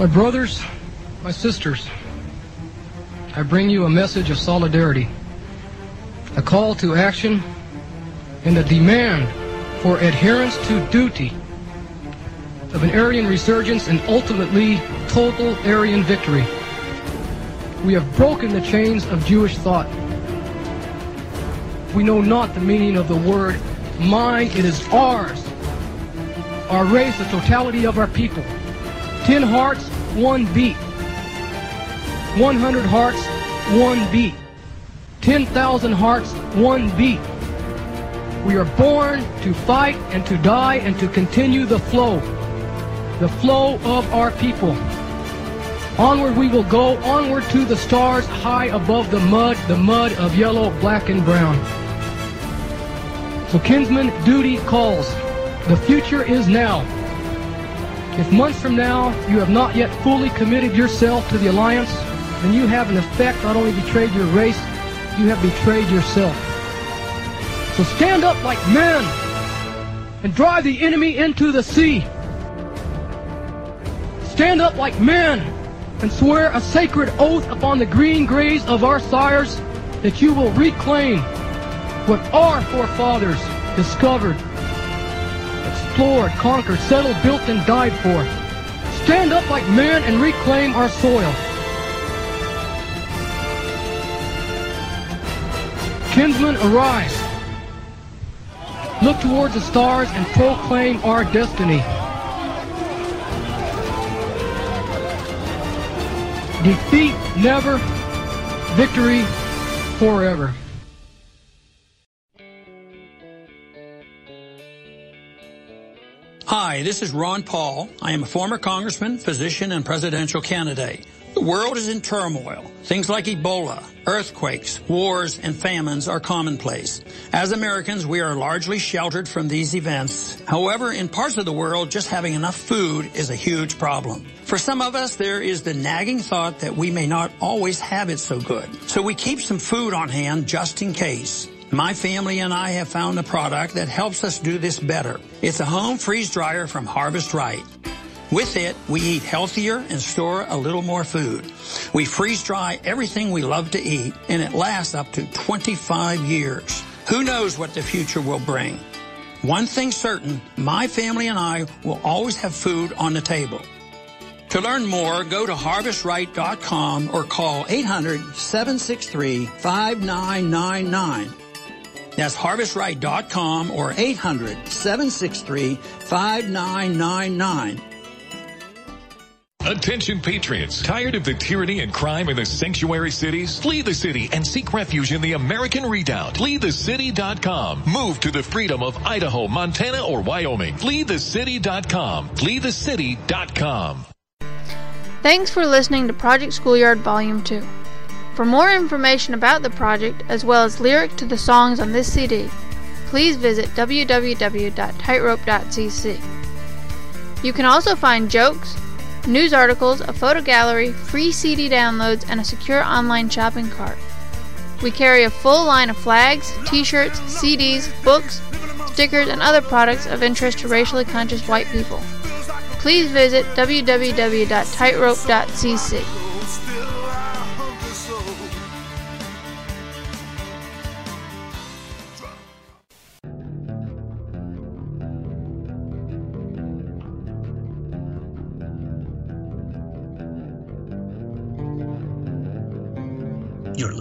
My brothers, my sisters, I bring you a message of solidarity, a call to action, and a demand for adherence to duty of an Aryan resurgence and ultimately total Aryan victory. We have broken the chains of Jewish thought. We know not the meaning of the word mine, it is ours. Our race, the totality of our people. Ten hearts, one beat. One hundred hearts, one beat. Ten thousand hearts, one beat. We are born to fight and to die and to continue the flow. The flow of our people. Onward we will go, onward to the stars, high above the mud, the mud of yellow, black, and brown. So kinsman, duty calls. The future is now. If months from now you have not yet fully committed yourself to the alliance, then you have in effect not only betrayed your race, you have betrayed yourself. So stand up like men and drive the enemy into the sea. Stand up like men and swear a sacred oath upon the green graves of our sires that you will reclaim what our forefathers discovered, explored, conquered, settled, built, and died for. Stand up like men and reclaim our soil. Kinsmen, arise. Look towards the stars and proclaim our destiny. Defeat never, victory forever. Hi, this is Ron Paul. I am a former congressman, physician, and presidential candidate. The world is in turmoil. Things like Ebola, earthquakes, wars, and famines are commonplace. As Americans, we are largely sheltered from these events. However, in parts of the world, just having enough food is a huge problem. For some of us, there is the nagging thought that we may not always have it so good. So we keep some food on hand just in case. My family and I have found a product that helps us do this better. It's a home freeze dryer from Harvest Right. With it, we eat healthier and store a little more food. We freeze dry everything we love to eat, and it lasts up to 25 years. Who knows what the future will bring? One thing certain, my family and I will always have food on the table. To learn more, go to harvestright.com or call 800-763-5999. That's harvestright.com or 800-763-5999. Attention patriots, tired of the tyranny and crime in the sanctuary cities? Flee the city and seek refuge in the American Redoubt. FleeTheCity.com. Move to the freedom of Idaho, Montana, or Wyoming. FleeTheCity.com. FleeTheCity.com. Thanks for listening to Project Schoolyard Volume 2. For more information about the project, as well as lyrics to the songs on this CD, please visit www.tightrope.cc. You can also find jokes, news articles, a photo gallery, free CD downloads, and a secure online shopping cart. We carry a full line of flags, t shirts, CDs, books, stickers, and other products of interest to racially conscious white people. Please visit www.tightrope.cc.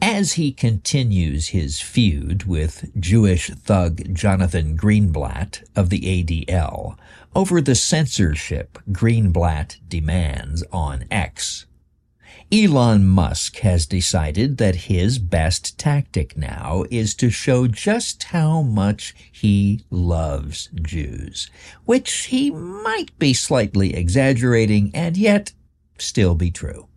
As he continues his feud with Jewish thug Jonathan Greenblatt of the ADL over the censorship Greenblatt demands on X, Elon Musk has decided that his best tactic now is to show just how much he loves Jews, which he might be slightly exaggerating and yet still be true.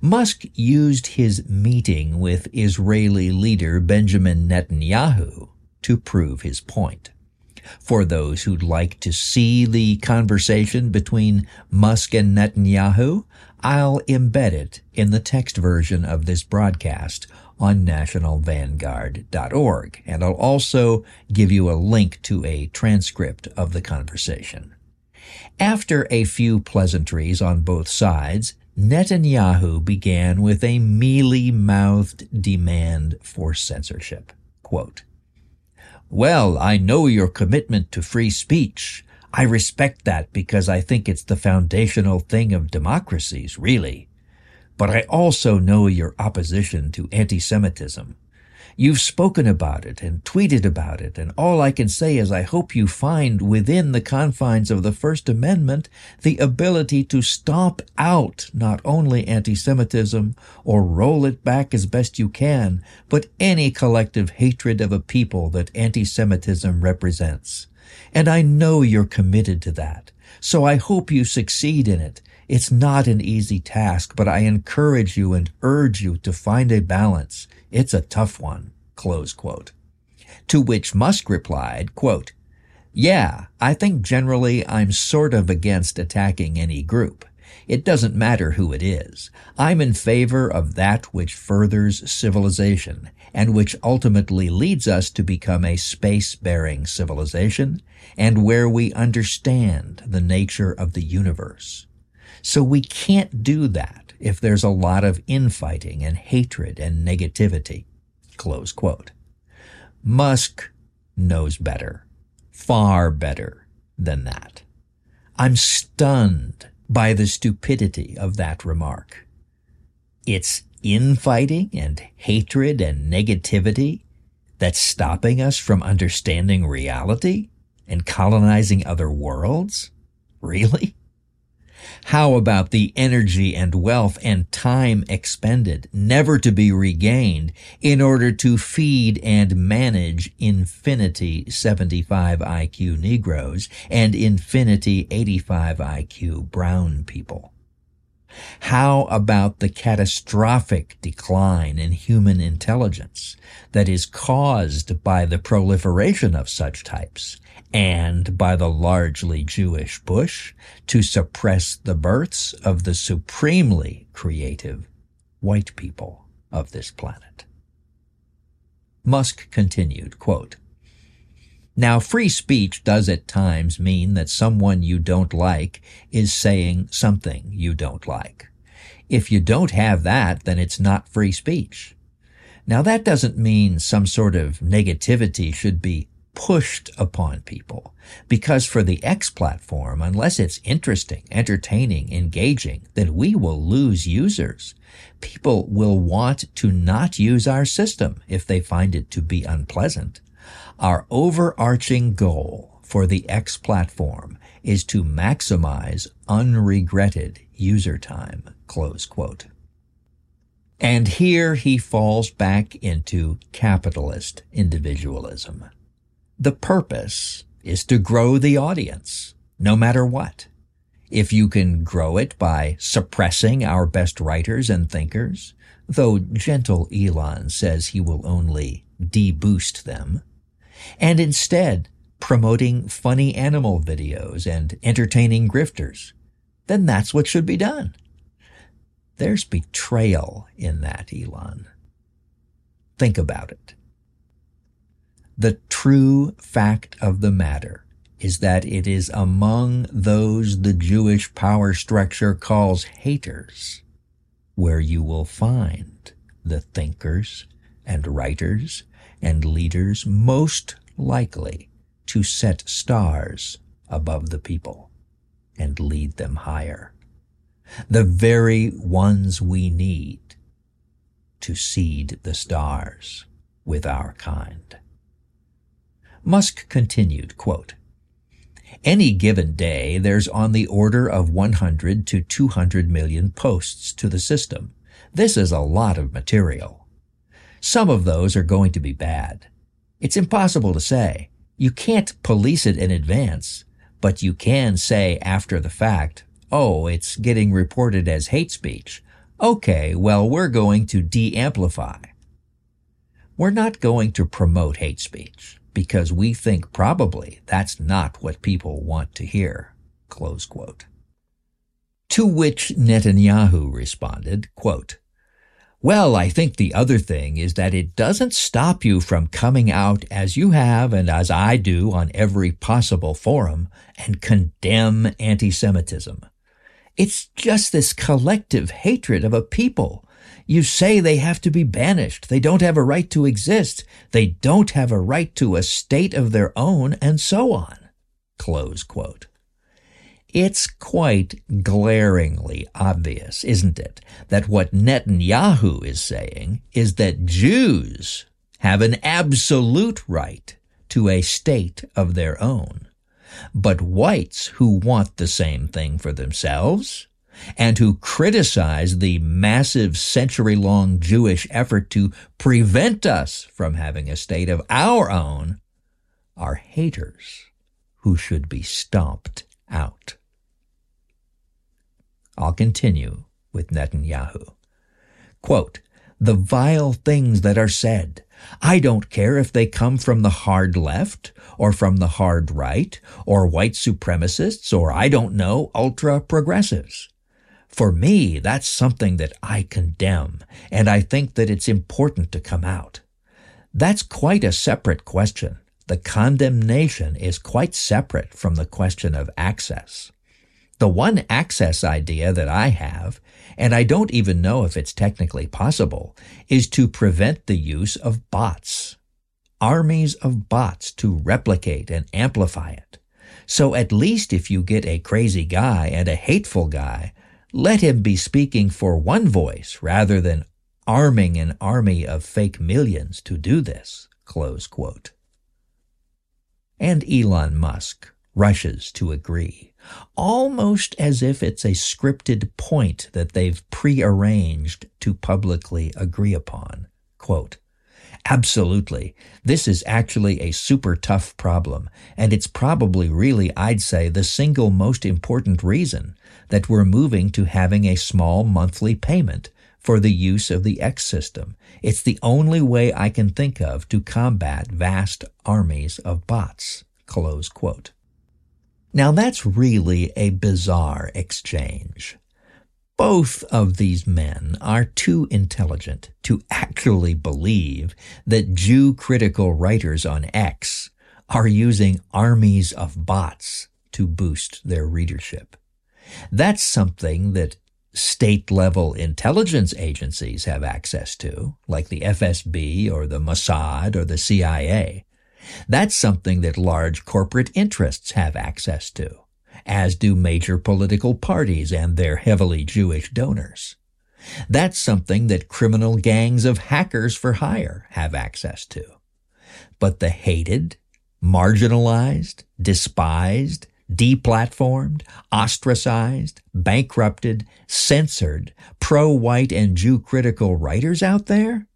Musk used his meeting with Israeli leader Benjamin Netanyahu to prove his point. For those who'd like to see the conversation between Musk and Netanyahu, I'll embed it in the text version of this broadcast on nationalvanguard.org, and I'll also give you a link to a transcript of the conversation. After a few pleasantries on both sides, Netanyahu began with a mealy-mouthed demand for censorship. Quote, Well, I know your commitment to free speech. I respect that because I think it's the foundational thing of democracies, really. But I also know your opposition to anti-Semitism. You've spoken about it and tweeted about it, and all I can say is I hope you find within the confines of the First Amendment the ability to stomp out not only anti-Semitism or roll it back as best you can, but any collective hatred of a people that anti-Semitism represents. And I know you're committed to that. So I hope you succeed in it. It's not an easy task, but I encourage you and urge you to find a balance it's a tough one. Close quote. To which Musk replied, quote, Yeah, I think generally I'm sort of against attacking any group. It doesn't matter who it is. I'm in favor of that which furthers civilization and which ultimately leads us to become a space-faring civilization and where we understand the nature of the universe. So we can't do that if there's a lot of infighting and hatred and negativity. Close quote. Musk knows better, far better than that. I'm stunned by the stupidity of that remark. It's infighting and hatred and negativity that's stopping us from understanding reality and colonizing other worlds? Really? How about the energy and wealth and time expended, never to be regained, in order to feed and manage Infinity 75 IQ Negroes and Infinity 85 IQ brown people? How about the catastrophic decline in human intelligence that is caused by the proliferation of such types and by the largely Jewish Bush to suppress the births of the supremely creative white people of this planet. Musk continued, quote, now, free speech does at times mean that someone you don't like is saying something you don't like. If you don't have that, then it's not free speech. Now, that doesn't mean some sort of negativity should be pushed upon people. Because for the X platform, unless it's interesting, entertaining, engaging, then we will lose users. People will want to not use our system if they find it to be unpleasant. Our overarching goal for the X platform is to maximize unregretted user time. Close quote. And here he falls back into capitalist individualism. The purpose is to grow the audience, no matter what. If you can grow it by suppressing our best writers and thinkers, though gentle Elon says he will only deboost them, and instead promoting funny animal videos and entertaining grifters, then that's what should be done. There's betrayal in that, Elon. Think about it. The true fact of the matter is that it is among those the Jewish power structure calls haters where you will find the thinkers and writers and leaders most likely to set stars above the people and lead them higher. The very ones we need to seed the stars with our kind. Musk continued, quote, any given day, there's on the order of 100 to 200 million posts to the system. This is a lot of material. Some of those are going to be bad. It's impossible to say. You can't police it in advance, but you can say after the fact, oh, it's getting reported as hate speech. Okay, well, we're going to de-amplify. We're not going to promote hate speech because we think probably that's not what people want to hear. Close quote. To which Netanyahu responded, quote, well, I think the other thing is that it doesn't stop you from coming out as you have and as I do on every possible forum and condemn anti-Semitism. It's just this collective hatred of a people. You say they have to be banished. They don't have a right to exist. They don't have a right to a state of their own and so on. Close quote. It's quite glaringly obvious, isn't it, that what Netanyahu is saying is that Jews have an absolute right to a state of their own. But whites who want the same thing for themselves and who criticize the massive century long Jewish effort to prevent us from having a state of our own are haters who should be stomped out. I'll continue with Netanyahu. Quote, the vile things that are said. I don't care if they come from the hard left or from the hard right or white supremacists or I don't know, ultra progressives. For me, that's something that I condemn and I think that it's important to come out. That's quite a separate question. The condemnation is quite separate from the question of access. The one access idea that I have, and I don't even know if it's technically possible, is to prevent the use of bots. Armies of bots to replicate and amplify it. So at least if you get a crazy guy and a hateful guy, let him be speaking for one voice rather than arming an army of fake millions to do this. And Elon Musk rushes to agree almost as if it's a scripted point that they've prearranged to publicly agree upon. Quote, Absolutely. This is actually a super tough problem, and it's probably really, I'd say, the single most important reason that we're moving to having a small monthly payment for the use of the X system. It's the only way I can think of to combat vast armies of bots. Close quote. Now that's really a bizarre exchange. Both of these men are too intelligent to actually believe that Jew critical writers on X are using armies of bots to boost their readership. That's something that state level intelligence agencies have access to, like the FSB or the Mossad or the CIA. That's something that large corporate interests have access to, as do major political parties and their heavily Jewish donors. That's something that criminal gangs of hackers for hire have access to. But the hated, marginalized, despised, deplatformed, ostracized, bankrupted, censored, pro-white and Jew critical writers out there?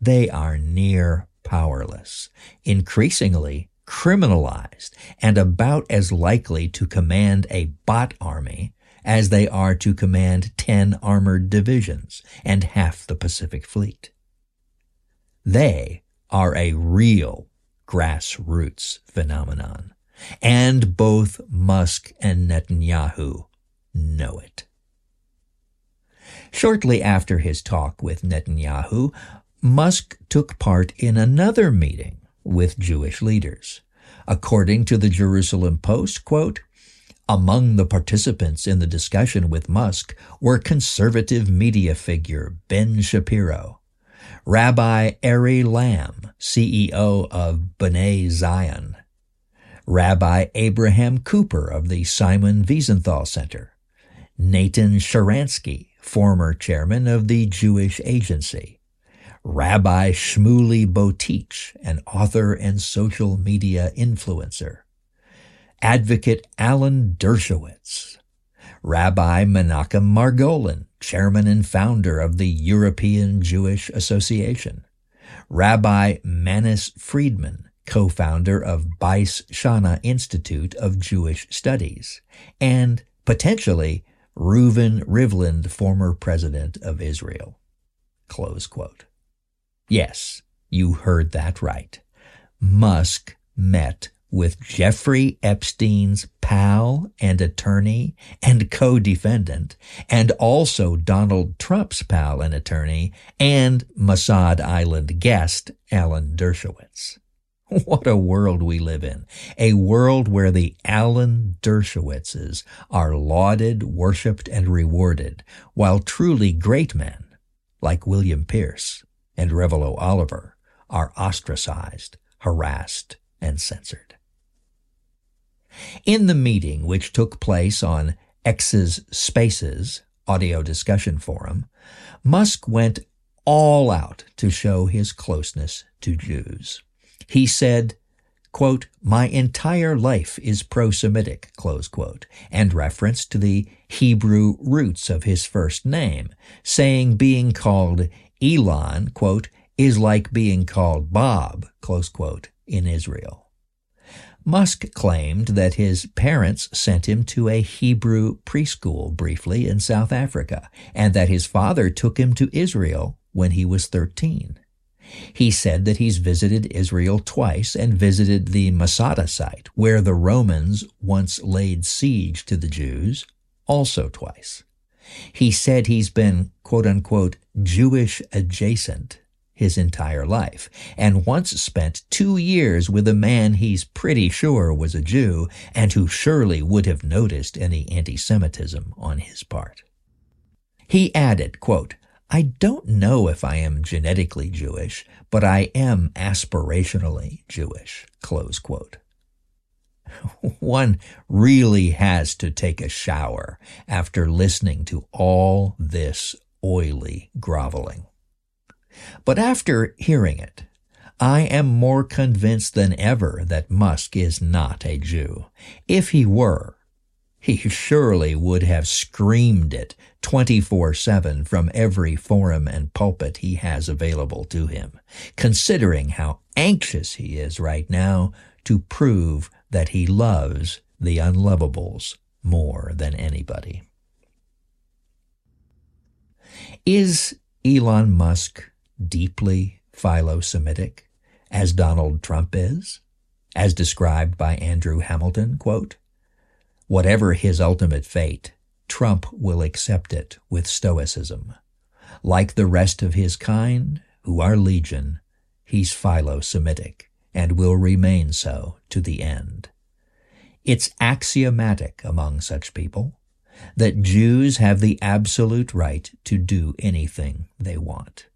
They are near powerless, increasingly criminalized, and about as likely to command a bot army as they are to command 10 armored divisions and half the Pacific Fleet. They are a real grassroots phenomenon, and both Musk and Netanyahu know it. Shortly after his talk with Netanyahu, Musk took part in another meeting with Jewish leaders. According to the Jerusalem Post, quote, among the participants in the discussion with Musk were conservative media figure Ben Shapiro, Rabbi Ari Lamm, CEO of B'nai Zion, Rabbi Abraham Cooper of the Simon Wiesenthal Center, Nathan Sharansky, former chairman of the Jewish Agency, Rabbi Shmuley Boteach, an author and social media influencer. Advocate Alan Dershowitz. Rabbi Menachem Margolin, chairman and founder of the European Jewish Association. Rabbi Manis Friedman, co-founder of Bais Chana Institute of Jewish Studies. And potentially Reuven Rivlin, former president of Israel. Close quote. Yes, you heard that right. Musk met with Jeffrey Epstein's pal and attorney and co-defendant, and also Donald Trump's pal and attorney, and Mossad Island guest Alan Dershowitz. What a world we live in. A world where the Alan Dershowitzes are lauded, worshipped, and rewarded, while truly great men, like William Pierce and Revilo Oliver, are ostracized, harassed, and censored. In the meeting, which took place on X's Spaces audio discussion forum, Musk went all out to show his closeness to Jews. He said, quote, my entire life is pro-Semitic, close quote, and reference to the Hebrew roots of his first name, saying being called Elon, quote, is like being called Bob, close quote, in Israel. Musk claimed that his parents sent him to a Hebrew preschool briefly in South Africa, and that his father took him to Israel when he was 13. He said that he's visited Israel twice and visited the Masada site, where the Romans once laid siege to the Jews, also twice. He said he's been, quote unquote, Jewish adjacent his entire life, and once spent two years with a man he's pretty sure was a Jew and who surely would have noticed any anti-Semitism on his part. He added, quote, I don't know if I am genetically Jewish, but I am aspirationally Jewish, close quote. One really has to take a shower after listening to all this oily groveling. But after hearing it, I am more convinced than ever that Musk is not a Jew. If he were, he surely would have screamed it 24-7 from every forum and pulpit he has available to him, considering how anxious he is right now to prove that he loves the unlovables more than anybody. Is Elon Musk deeply philo-Semitic, as Donald Trump is, as described by Andrew Hamilton, quote, Whatever his ultimate fate, Trump will accept it with stoicism. Like the rest of his kind, who are legion, he's philo-Semitic and will remain so to the end. It's axiomatic among such people that Jews have the absolute right to do anything they want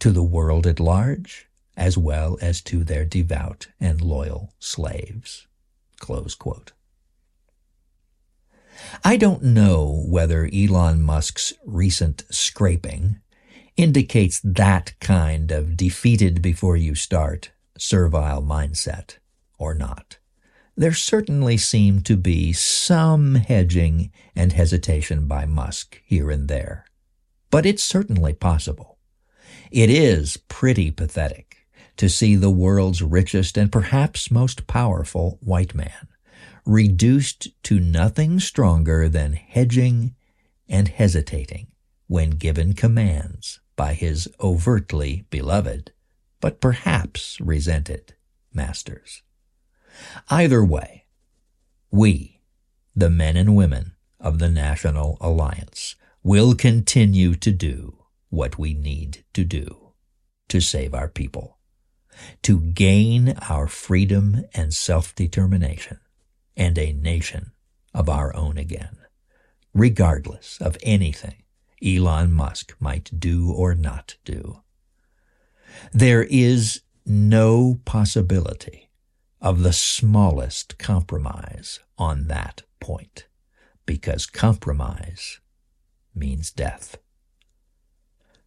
to the world at large, as well as to their devout and loyal slaves. I don't know whether Elon Musk's recent scraping indicates that kind of defeated before you start servile mindset or not. There certainly seemed to be some hedging and hesitation by Musk here and there, but it's certainly possible. It is pretty pathetic to see the world's richest and perhaps most powerful white man reduced to nothing stronger than hedging and hesitating when given commands by his overtly beloved, but perhaps resented, masters. Either way, we, the men and women of the National Alliance, will continue to do what we need to do to save our people, to gain our freedom and self-determination and a nation of our own again, regardless of anything Elon Musk might do or not do. There is no possibility of the smallest compromise on that point, because compromise means death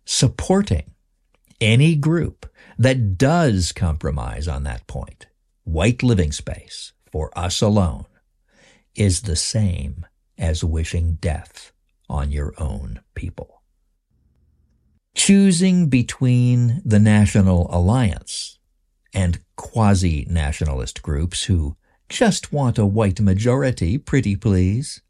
supporting any group that does compromise on that point, white living space for us alone, is the same as wishing death on your own people. Choosing between the National Alliance and quasi-nationalist groups who just want a white majority, pretty please,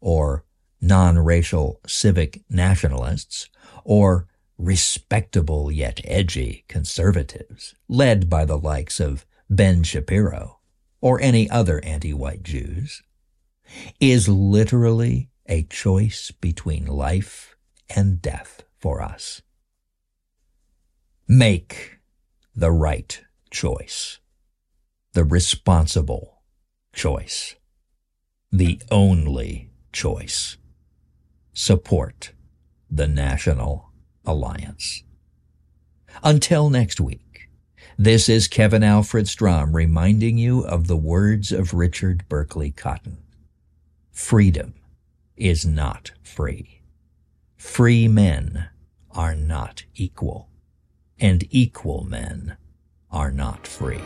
or non-racial civic nationalists, or respectable yet edgy conservatives, led by the likes of Ben Shapiro or any other anti-white Jews, is literally a choice between life and death for us. Make the right choice, the responsible choice, the only choice. Support the National Alliance. Until next week, this is Kevin Alfred Strom reminding you of the words of Richard Berkeley Cotton. Freedom is not free. Free men are not equal, and equal men are not free.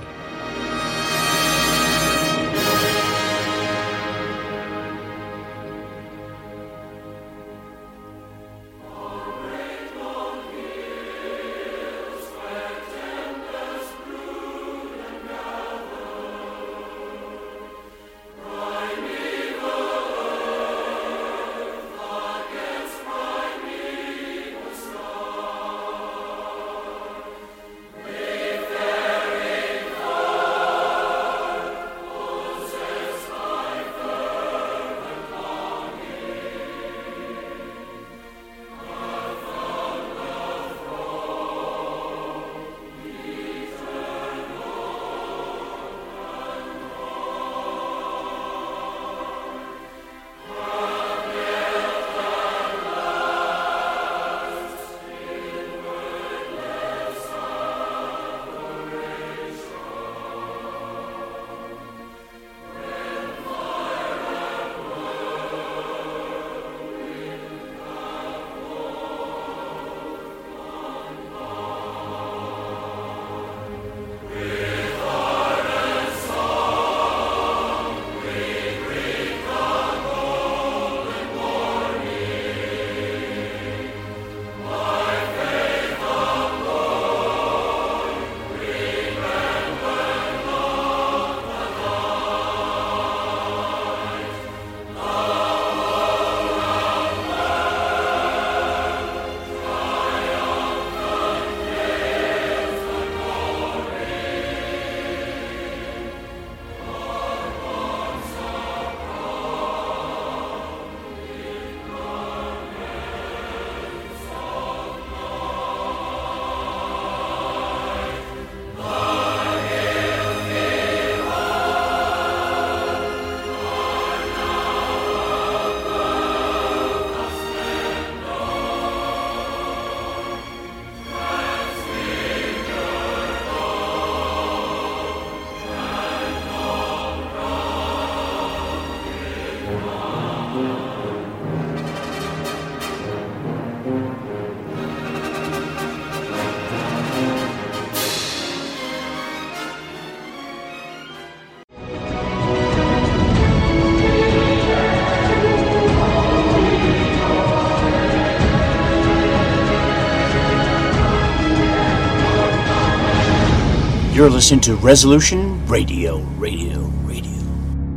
You're listening to Resolution Radio, Radio, Radio.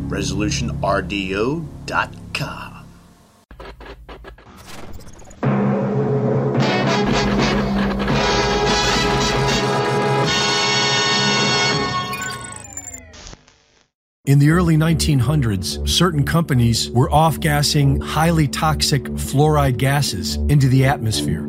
ResolutionRDO.com. In the early 1900s, certain companies were off gassing highly toxic fluoride gases into the atmosphere.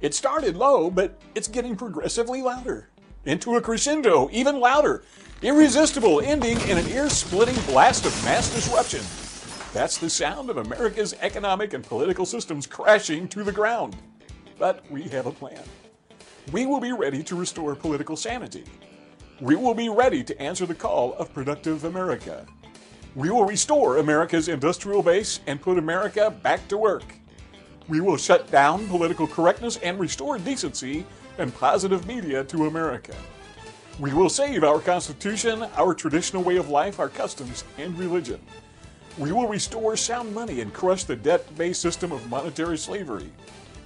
It started low, but it's getting progressively louder. Into a crescendo, even louder. Irresistible, ending in an ear splitting blast of mass disruption. That's the sound of America's economic and political systems crashing to the ground. But we have a plan. We will be ready to restore political sanity. We will be ready to answer the call of productive America. We will restore America's industrial base and put America back to work. We will shut down political correctness and restore decency and positive media to America. We will save our Constitution, our traditional way of life, our customs, and religion. We will restore sound money and crush the debt based system of monetary slavery.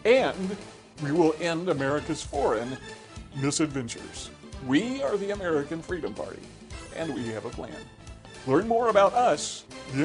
And we will end America's foreign misadventures. We are the American Freedom Party, and we have a plan. Learn more about us, the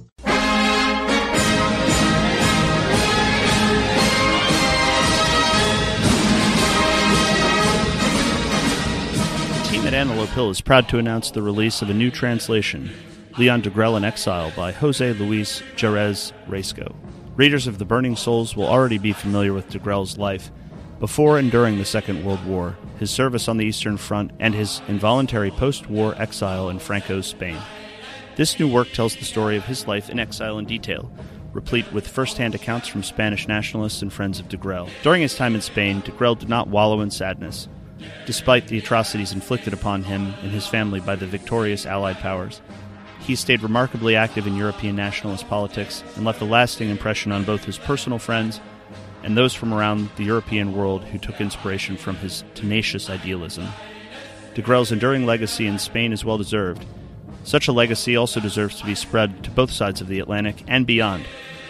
at Antelope Hill is proud to announce the release of a new translation, Leon Degrelle in Exile by Jose Luis Jerez Riesco. Readers of The Burning Souls will already be familiar with Degrelle's life before and during the Second World War, his service on the Eastern Front, and his involuntary post war exile in Franco's Spain. This new work tells the story of his life in exile in detail, replete with first hand accounts from Spanish nationalists and friends of Degrelle. During his time in Spain, Degrelle did not wallow in sadness despite the atrocities inflicted upon him and his family by the victorious Allied powers. He stayed remarkably active in European nationalist politics and left a lasting impression on both his personal friends and those from around the European world who took inspiration from his tenacious idealism. Degrelle's enduring legacy in Spain is well deserved. Such a legacy also deserves to be spread to both sides of the Atlantic and beyond.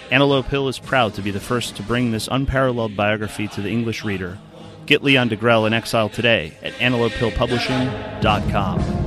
Antelope Hill is proud to be the first to bring this unparalleled biography to the English reader Get Leon Degrelle in exile today at antelopehillpublishing.com.